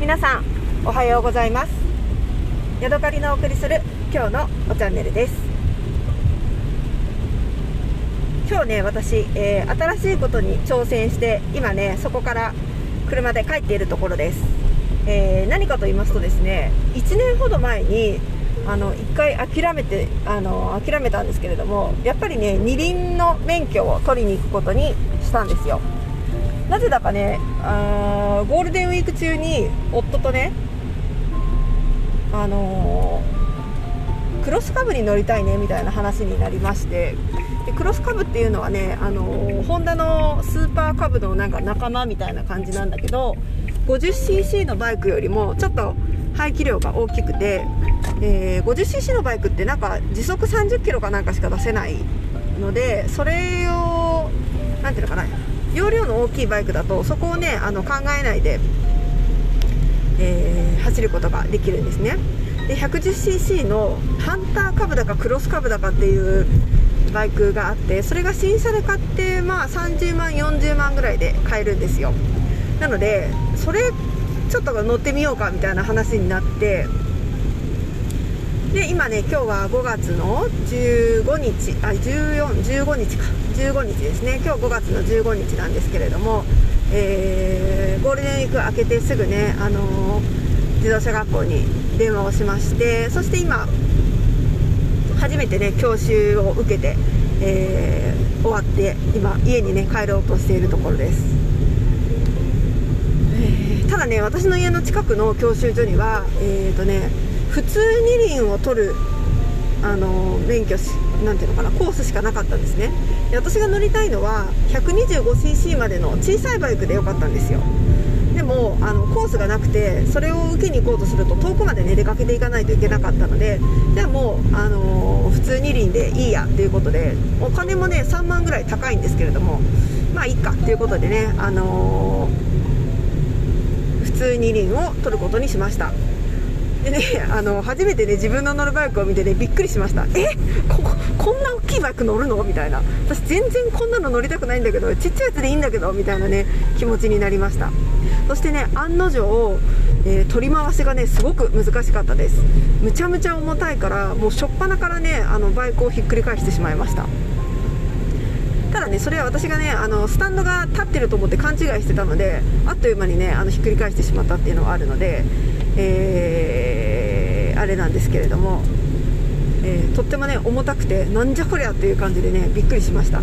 皆さんおはようございます。ヤドカリのお送りする今日のおチャンネルです。今日ね私、えー、新しいことに挑戦して今ねそこから車で帰っているところです、えー、何かと言いますとですね1年ほど前にあの1回諦めてあの諦めたんですけれどもやっぱりね二輪の免許を取りに行くことにしたんですよ。なぜだかねあーゴールデンウィーク中に夫とねあのー、クロスカブに乗りたいねみたいな話になりましてでクロスカブっていうのはね、あのー、ホンダのスーパーカブのなんか仲間みたいな感じなんだけど 50cc のバイクよりもちょっと排気量が大きくて、えー、50cc のバイクってなんか時速30キロかなんかしか出せないのでそれを何ていうのかな容量の大きいバイクだとそこをねあの考えないで、えー、走ることができるんですね。で 110cc のハンター株だかクロス株だかっていうバイクがあってそれが新車で買ってまあ30万40万ぐらいで買えるんですよ。なのでそれちょっと乗ってみようかみたいな話になってで今ね今日は5月の15日あ1415日か。15日ですね。今日5月の15日なんですけれども、えー、ゴールデンウィーク明けてすぐね、あのー、自動車学校に電話をしましてそして今初めてね教習を受けて、えー、終わって今家にね帰ろうとしているところです、ただね私の家の近くの教習所にはえっ、ー、とね普通二輪を取るあの免許なんていうのかなコースしかなかったんですね。で私が乗りたいのは 125cc までの小さいバイクでよかったんですよ。でもあのコースがなくてそれを受けに行こうとすると遠くまでね出かけていかないといけなかったのでじゃあもう、あのー、普通二輪でいいやっていうことでお金もね3万ぐらい高いんですけれどもまあいいかっていうことでね、あのー、普通二輪を取ることにしました。でねあの初めてね自分の乗るバイクを見てねびっくりしました。えこここんな大きいバイク乗るの？みたいな。私全然こんなの乗りたくないんだけどちっちゃいやつでいいんだけどみたいなね気持ちになりました。そしてね案の定、えー、取り回しがねすごく難しかったです。むちゃむちゃ重たいからもう初っ端からねあのバイクをひっくり返してしまいました。ただねそれは私がねあのスタンドが立ってると思って勘違いしてたのであっという間にねあのひっくり返してしまったっていうのがあるので、えー、あれなんですけれども、えー、とってもね重たくてなんじゃこりゃっていう感じでねびっくりしました。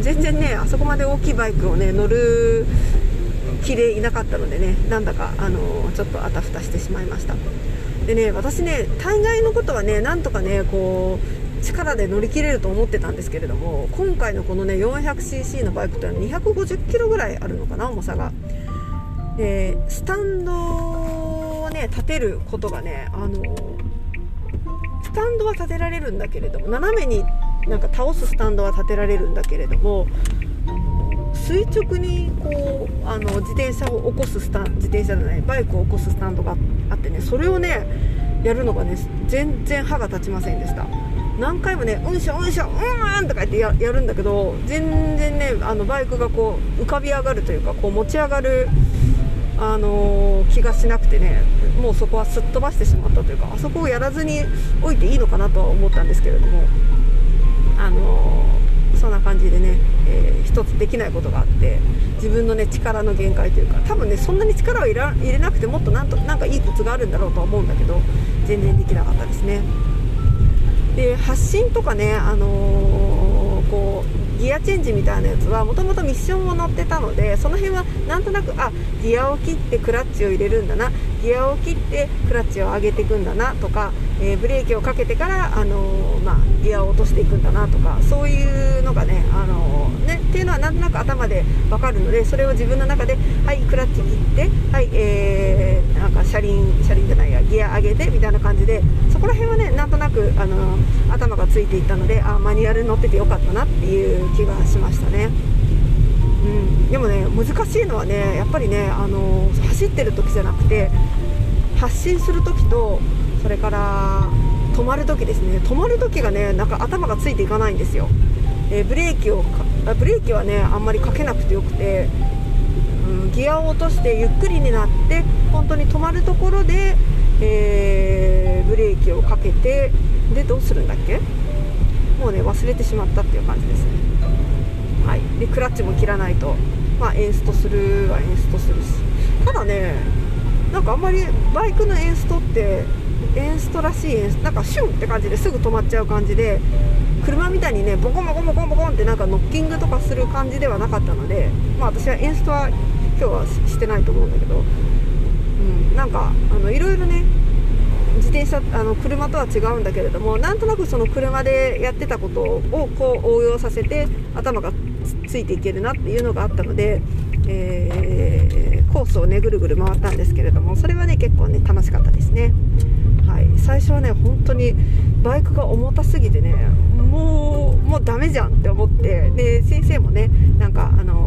全然ねあそこまで大きいバイクをね乗る気でいなかったのでねなんだか、あのちょっとあたふたしてしまいました。でね私ね大概のことはねなんとかねこう力で乗り切れると思ってたんですけれども今回のこのね 400cc のバイクというのは250キロぐらいあるのかな重さが。でスタンドね立てることがねあのスタンドは立てられるんだけれども斜めになんか倒すスタンドは立てられるんだけれども垂直にこうあの自転車を起こすスタン自転車じゃないバイクを起こすスタンドがあってねそれをねやるのがね全然歯が立ちませんでした。何回もねうんしょうんしょうんとか言ってやるんだけど全然ねあのバイクがこう浮かび上がるというかこう持ち上がるあのー、気がしなくてねもうそこはすっ飛ばしてしまったというかあそこをやらずにおいていいのかなとは思ったんですけれどもあのー、そんな感じでね、えー、一つできないことがあって自分のね力の限界というか多分ねそんなに力を入れなくてもっとなんとなんかいいコツがあるんだろうとは思うんだけど全然できなかったですね。で発信とかね、あのー、こうギアチェンジみたいなやつはもともとミッションを乗ってたのでその辺はなんとなくあギアを切ってクラッチを入れるんだなギアを切ってクラッチを上げていくんだなとか、えー、ブレーキをかけてから、あのー、まあ、ギアを落としていくんだなとかそういうのがね,、あのー、ねっていうのはなんとなく頭で分かるのでそれを自分の中ではいクラッチ切ってはい、えー、車輪車輪じゃないやギア上げてみたいな感じでそこら辺はねなんとなく、あの頭がついていったのであマニュアル乗っててよかったなっていう気がしましたね。うん、でもね難しいのはねやっぱりね、あの走ってる時じゃなくて発進する時とそれから止まる時ですね。止まる時がねなんか頭がついていかないんですよ、えブレーキをブレーキはねあんまりかけなくてよくてうん、ギアを落としてゆっくりになって本当に止まるところで、えー、ブレーキをかけてでどうするんだっけ？もうね忘れてしまったっていう感じですね。はい。でクラッチも切らないと。まあエンストするはエンストするし。ただねなんかあんまりバイクのエンストってエンストらしいエンスなんかシュンって感じですぐ止まっちゃう感じで車みたいにねボコボコボコボコンってなんかノッキングとかする感じではなかったのでまあ私はエンストは今日はしてないと思うんだけど、うん、なんかあのいろいろね自転車あの車とは違うんだけれどもなんとなくその車でやってたことをこう応用させて頭がついていけるなっていうのがあったので、えー、コースをねぐるぐる回ったんですけれどもそれはね結構ね楽しかったですね。はい、最初はね本当にバイクが重たすぎてねもうもうダメじゃんって思ってで先生もねなんかあの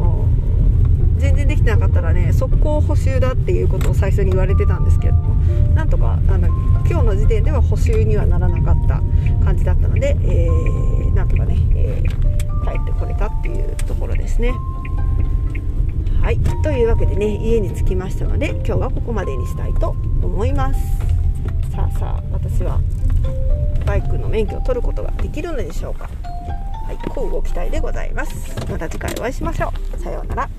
きてなかったらね速攻補修だっていうことを最初に言われてたんですけれどもなんとかあの今日の時点では補修にはならなかった感じだったので、えー、なんとかね、えー、帰ってこれたっていうところですね。はいというわけでね家に着きましたので今日はここまでにしたいと思います。さあさあ私はバイクの免許を取ることができるのでしょうかはい、交互期待でございます。また次回お会いしましょう。さようなら。